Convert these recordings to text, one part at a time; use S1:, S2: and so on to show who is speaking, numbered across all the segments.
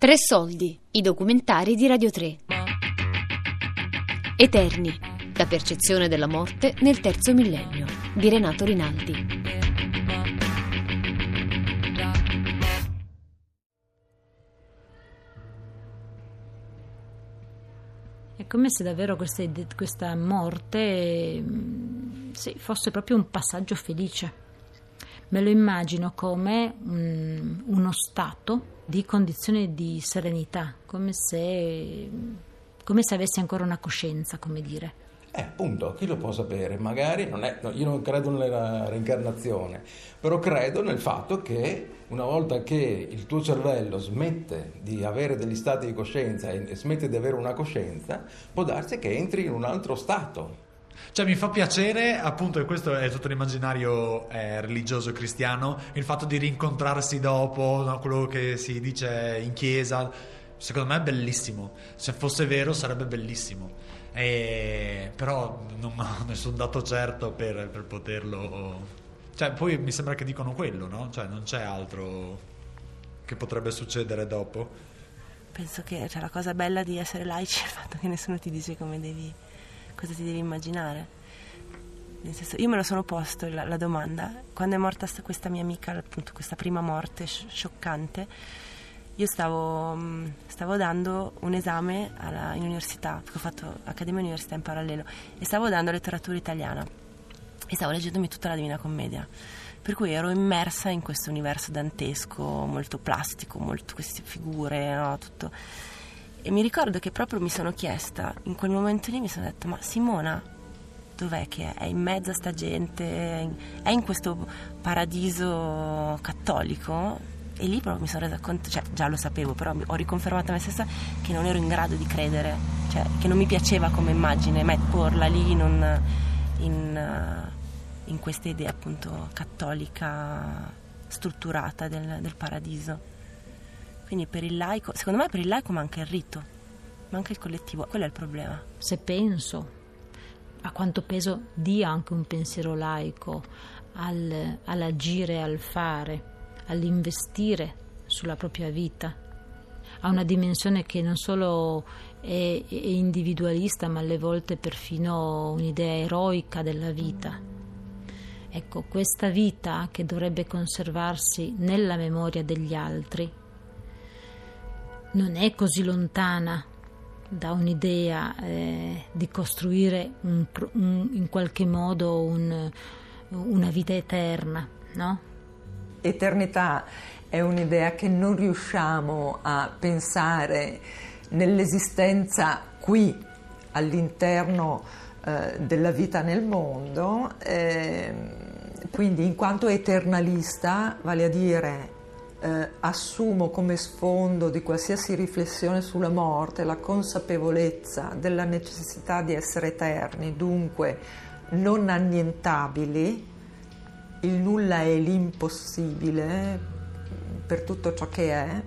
S1: Tre soldi, i documentari di Radio 3. Eterni, la percezione della morte nel terzo millennio, di Renato Rinaldi.
S2: È come se davvero questa, questa morte mm, sì, fosse proprio un passaggio felice. Me lo immagino come un, uno stato di condizione di serenità, come se, come se avessi ancora una coscienza, come dire.
S3: Eh, appunto, chi lo può sapere? Magari non è, no, io non credo nella reincarnazione, però credo nel fatto che una volta che il tuo cervello smette di avere degli stati di coscienza e smette di avere una coscienza, può darsi che entri in un altro stato.
S4: Cioè mi fa piacere, appunto, e questo è tutto l'immaginario eh, religioso cristiano, il fatto di rincontrarsi dopo, no, quello che si dice in chiesa, secondo me è bellissimo. Se fosse vero sarebbe bellissimo. E, però non ho nessun dato certo per, per poterlo... Cioè, poi mi sembra che dicono quello, no? Cioè, non c'è altro che potrebbe succedere dopo.
S5: Penso che cioè, la cosa bella di essere laici è il fatto che nessuno ti dice come devi, cosa ti devi immaginare. Nel senso, io me lo sono posto la, la domanda, quando è morta questa mia amica, appunto questa prima morte scioccante, io stavo, mm, stavo dando un esame alla, in università, perché ho fatto Accademia Università in parallelo, e stavo dando letteratura italiana e stavo leggendomi tutta la Divina Commedia. Per cui ero immersa in questo universo dantesco, molto plastico, molto queste figure, no, tutto. E mi ricordo che proprio mi sono chiesta, in quel momento lì mi sono detta, ma Simona, dov'è che è? È in mezzo a sta gente? È in questo paradiso cattolico? E lì proprio mi sono resa conto, cioè già lo sapevo, però ho riconfermato a me stessa che non ero in grado di credere, cioè che non mi piaceva come immagine porla lì in, un, in, in questa idea appunto cattolica strutturata del, del paradiso. Quindi per il laico, secondo me per il laico manca il rito, manca il collettivo, quello è il problema.
S2: Se penso a quanto peso dia anche un pensiero laico al, all'agire, al fare, all'investire sulla propria vita. Ha una dimensione che non solo è, è individualista, ma alle volte perfino un'idea eroica della vita. Ecco, questa vita che dovrebbe conservarsi nella memoria degli altri non è così lontana da un'idea eh, di costruire un, un, in qualche modo un, una vita eterna, no?
S6: eternità è un'idea che non riusciamo a pensare nell'esistenza qui all'interno eh, della vita nel mondo, eh, quindi in quanto eternalista, vale a dire eh, assumo come sfondo di qualsiasi riflessione sulla morte la consapevolezza della necessità di essere eterni, dunque non annientabili, il nulla è l'impossibile per tutto ciò che è.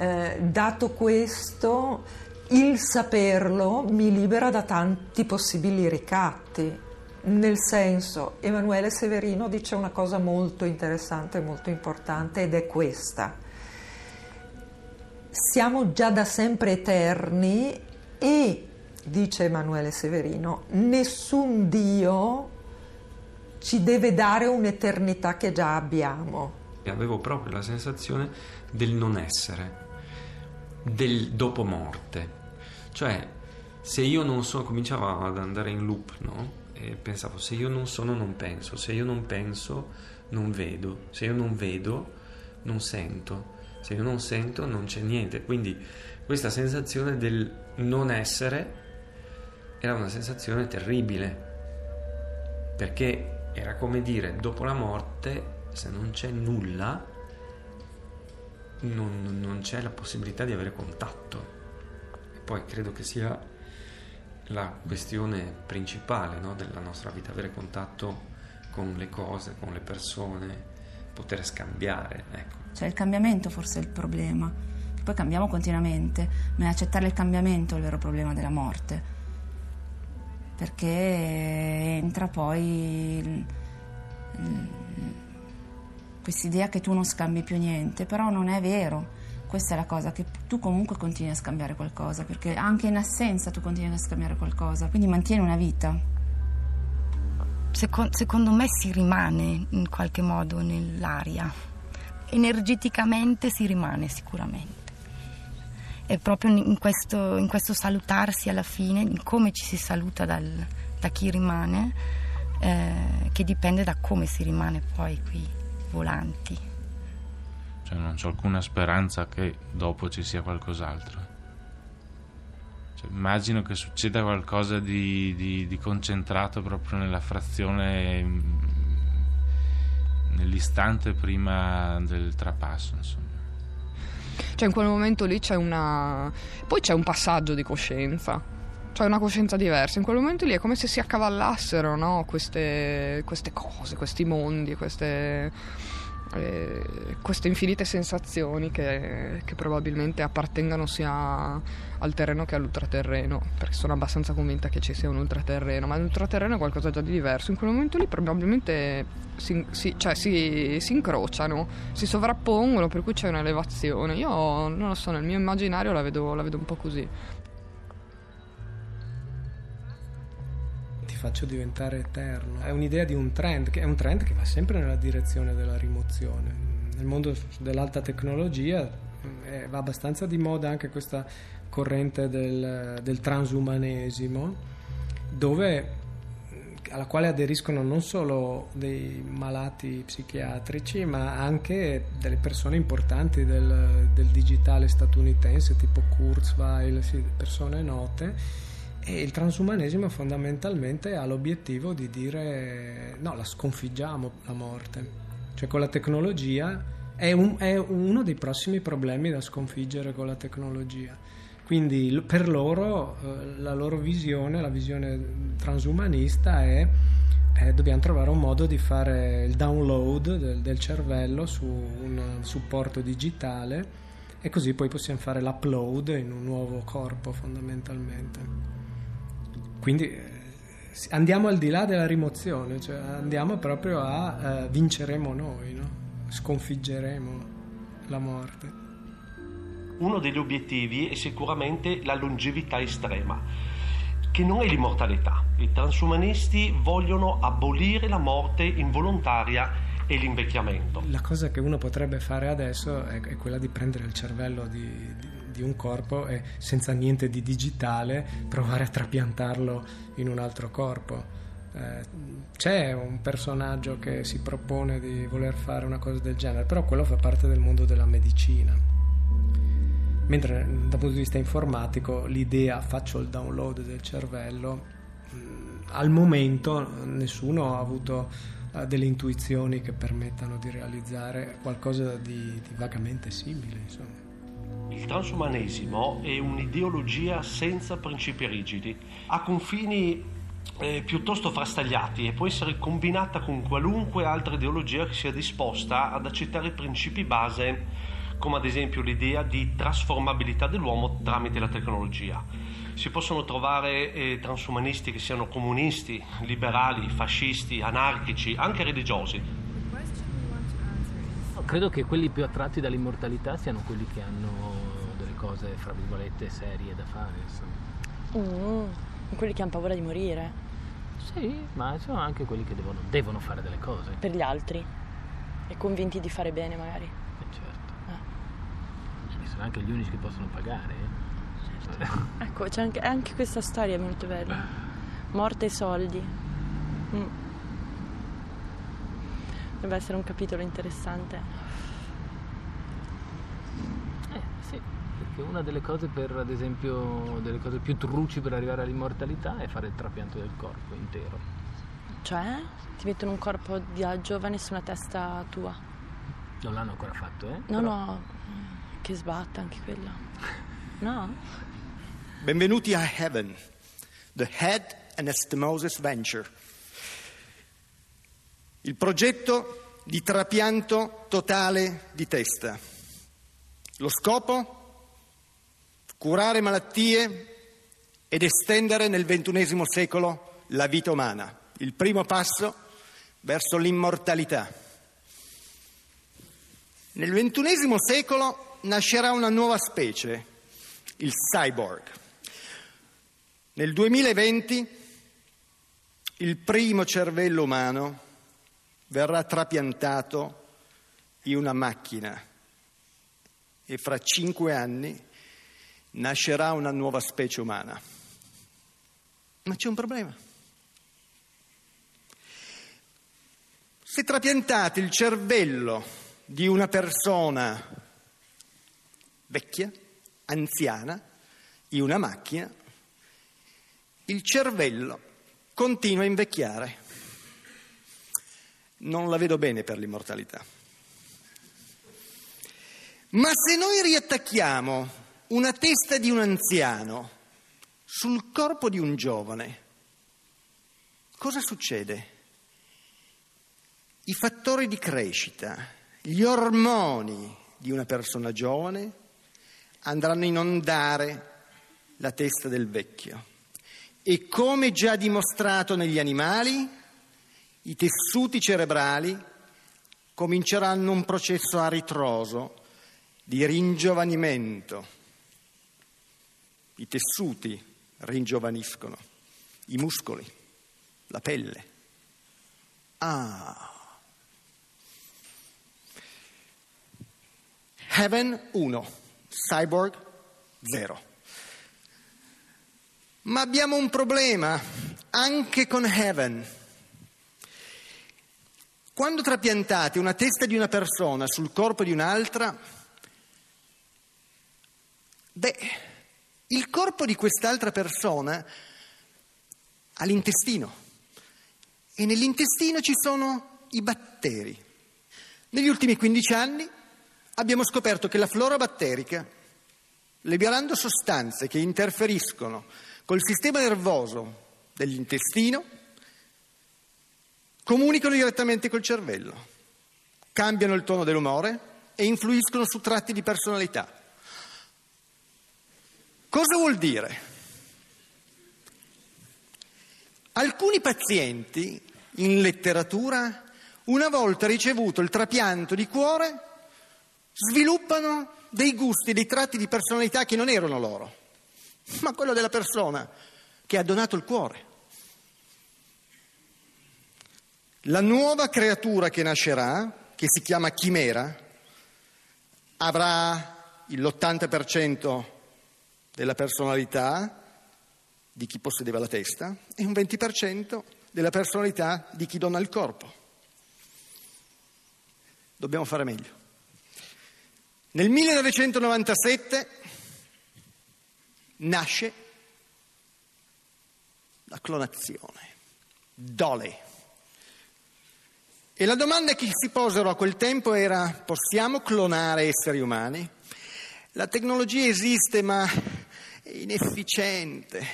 S6: Eh, dato questo, il saperlo mi libera da tanti possibili ricatti. Nel senso, Emanuele Severino dice una cosa molto interessante e molto importante ed è questa. Siamo già da sempre eterni e, dice Emanuele Severino, nessun Dio ci deve dare un'eternità che già abbiamo.
S7: Avevo proprio la sensazione del non essere, del dopo morte. Cioè, se io non sono, cominciavo ad andare in loop, no? E pensavo, se io non sono, non penso, se io non penso, non vedo, se io non vedo, non sento, se io non sento, non c'è niente. Quindi questa sensazione del non essere era una sensazione terribile, perché era come dire, dopo la morte, se non c'è nulla, non, non c'è la possibilità di avere contatto. E poi credo che sia la questione principale no, della nostra vita, avere contatto con le cose, con le persone, poter scambiare. Ecco.
S8: Cioè il cambiamento forse è il problema, poi cambiamo continuamente, ma è accettare il cambiamento il vero problema della morte perché entra poi questa idea che tu non scambi più niente, però non è vero, Questa è la cosa, che tu comunque continui a scambiare qualcosa, perché anche in assenza tu continui a scambiare qualcosa, quindi mantieni una vita.
S9: Secondo, secondo me si rimane in qualche modo nell'aria, energeticamente si rimane sicuramente. È proprio in questo, in questo salutarsi alla fine, in come ci si saluta dal, da chi rimane, eh, che dipende da come si rimane poi qui volanti.
S10: Cioè non c'è alcuna speranza che dopo ci sia qualcos'altro. Cioè, immagino che succeda qualcosa di, di, di concentrato proprio nella frazione, mm, nell'istante prima del trapasso, insomma.
S11: Cioè in quel momento lì c'è una... poi c'è un passaggio di coscienza, cioè una coscienza diversa. In quel momento lì è come se si accavallassero no? queste, queste cose, questi mondi, queste eh, queste infinite sensazioni che, che, probabilmente appartengano sia al terreno che all'ultraterreno, perché sono abbastanza convinta che ci sia un ultraterreno, ma l'ultraterreno è qualcosa già di diverso. In quel momento lì probabilmente si, si, cioè si, si incrociano, si sovrappongono, per cui c'è un'elevazione. Io non lo so, nel mio immaginario la vedo, la vedo un po' così.
S12: Faccio diventare eterno. È un'idea di un trend, che è un trend che va sempre nella direzione della rimozione. Nel mondo dell'alta tecnologia eh, va abbastanza di moda anche questa corrente del, del transumanesimo, dove, alla quale aderiscono non solo dei malati psichiatrici, ma anche delle persone importanti del, del digitale statunitense, tipo Kurzweil, sì, persone note e il transumanesimo fondamentalmente ha l'obiettivo di dire no, la sconfiggiamo la morte. Cioè con la tecnologia è, un, è uno dei prossimi problemi da sconfiggere con la tecnologia. Quindi per loro eh, la loro visione, la visione transumanista è eh, dobbiamo trovare un modo di fare il download del, del cervello su un supporto digitale e così poi possiamo fare l'upload in un nuovo corpo fondamentalmente. Quindi eh, andiamo al di là della rimozione, cioè andiamo proprio a uh, vinceremo noi, no? sconfiggeremo la morte.
S13: Uno degli obiettivi è sicuramente la longevità estrema, che non è l'immortalità. I transumanisti vogliono abolire la morte involontaria e l'invecchiamento.
S12: La cosa che uno potrebbe fare adesso è, è quella di prendere il cervello di, di di un corpo e senza niente di digitale provare a trapiantarlo in un altro corpo. Eh, c'è un personaggio che si propone di voler fare una cosa del genere, però quello fa parte del mondo della medicina. Mentre dal punto di vista informatico l'idea faccio il download del cervello, mm, al momento nessuno ha avuto uh, delle intuizioni che permettano di realizzare qualcosa di, di vagamente simile. Insomma.
S13: Il transumanesimo è un'ideologia senza principi rigidi, ha confini eh, piuttosto frastagliati e può essere combinata con qualunque altra ideologia che sia disposta ad accettare principi base come ad esempio l'idea di trasformabilità dell'uomo tramite la tecnologia. Si possono trovare eh, transumanisti che siano comunisti, liberali, fascisti, anarchici, anche religiosi.
S14: Credo che quelli più attratti dall'immortalità siano quelli che hanno cose, fra virgolette, serie da fare, insomma.
S15: Mm, quelli che hanno paura di morire.
S14: Sì, ma sono anche quelli che devono, devono fare delle cose.
S15: Per gli altri. E convinti di fare bene, magari.
S14: Eh, certo. Eh. Sono anche gli unici che possono pagare. Eh?
S15: Certo. ecco, c'è anche, anche, questa storia è molto bella. Morte e soldi. Mm. Deve essere un capitolo interessante.
S14: Che una delle cose per, ad esempio, delle cose più truci per arrivare all'immortalità è fare il trapianto del corpo intero.
S15: Cioè? Ti mettono un corpo da giovane su una testa tua.
S14: Non l'hanno ancora fatto, eh?
S15: No, Però... no, che sbatta anche quella. No?
S2: Benvenuti a Heaven, the Head and Estemosis Venture. Il progetto di trapianto totale di testa. Lo scopo? Curare malattie ed estendere nel ventunesimo secolo la vita umana, il primo passo verso l'immortalità. Nel ventunesimo secolo nascerà una nuova specie, il cyborg. Nel 2020 il primo cervello umano verrà trapiantato in una macchina e fra cinque anni nascerà una nuova specie umana. Ma c'è un problema. Se trapiantate il cervello di una persona vecchia, anziana, in una macchina, il cervello continua a invecchiare. Non la vedo bene per l'immortalità. Ma se noi riattacchiamo una testa di un anziano sul corpo di un giovane, cosa succede? I fattori di crescita, gli ormoni di una persona giovane andranno a inondare la testa del vecchio e come già dimostrato negli animali, i tessuti cerebrali cominceranno un processo a ritroso di ringiovanimento. I tessuti ringiovaniscono, i muscoli, la pelle. Ah. Heaven 1, Cyborg 0. Ma abbiamo un problema anche con Heaven. Quando trapiantate una testa di una persona sul corpo di un'altra, beh, il corpo di quest'altra persona ha l'intestino e nell'intestino ci sono i batteri. Negli ultimi 15 anni abbiamo scoperto che la flora batterica, liberando sostanze che interferiscono col sistema nervoso dell'intestino, comunicano direttamente col cervello, cambiano il tono dell'umore e influiscono su tratti di personalità. Cosa vuol dire? Alcuni pazienti in letteratura, una volta ricevuto il trapianto di cuore, sviluppano dei gusti, dei tratti di personalità che non erano loro, ma quello della persona che ha donato il cuore. La nuova creatura che nascerà, che si chiama chimera, avrà l'80% della personalità di chi possedeva la testa e un 20% della personalità di chi dona il corpo. Dobbiamo fare meglio. Nel 1997 nasce la clonazione, Dole. E la domanda che si posero a quel tempo era possiamo clonare esseri umani? La tecnologia esiste ma inefficiente,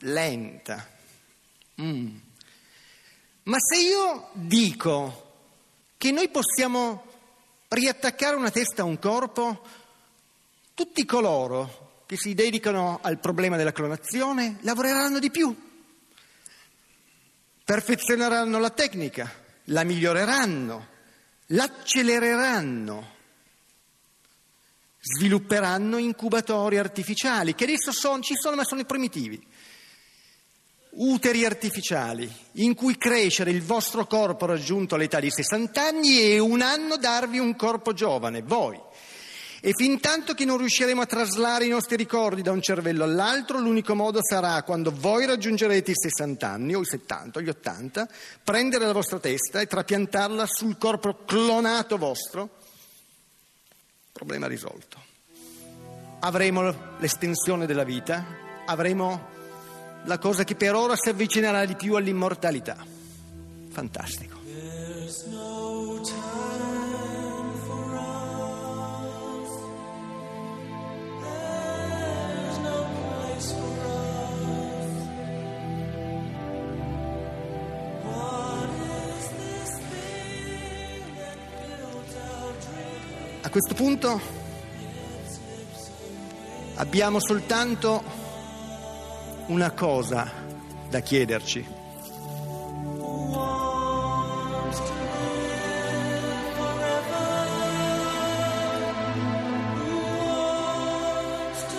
S2: lenta. Mm. Ma se io dico che noi possiamo riattaccare una testa a un corpo, tutti coloro che si dedicano al problema della clonazione lavoreranno di più, perfezioneranno la tecnica, la miglioreranno, l'accelereranno, svilupperanno incubatori artificiali che adesso son, ci sono ma sono i primitivi uteri artificiali in cui crescere il vostro corpo raggiunto all'età di 60 anni e un anno darvi un corpo giovane, voi. E fin tanto che non riusciremo a traslare i nostri ricordi da un cervello all'altro, l'unico modo sarà, quando voi raggiungerete i 60 anni, o i 70, o gli 80, prendere la vostra testa e trapiantarla sul corpo clonato vostro. Problema risolto. Avremo l'estensione della vita, avremo la cosa che per ora si avvicinerà di più all'immortalità. Fantastico. A questo punto abbiamo soltanto una cosa da chiederci.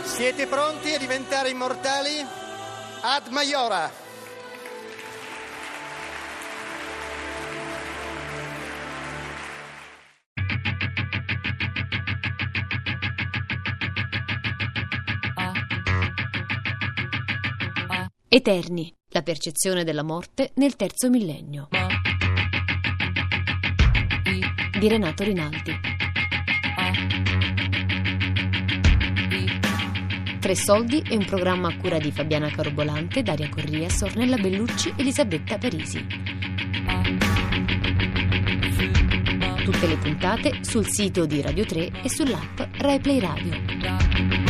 S2: Siete pronti a diventare immortali? Ad Majora!
S1: Eterni, la percezione della morte nel terzo millennio. Di Renato Rinaldi. Tre soldi è un programma a cura di Fabiana Carobolante, Daria Corria, Sornella Bellucci, Elisabetta Parisi. Tutte le puntate sul sito di Radio 3 e sull'app RaiPlay Radio.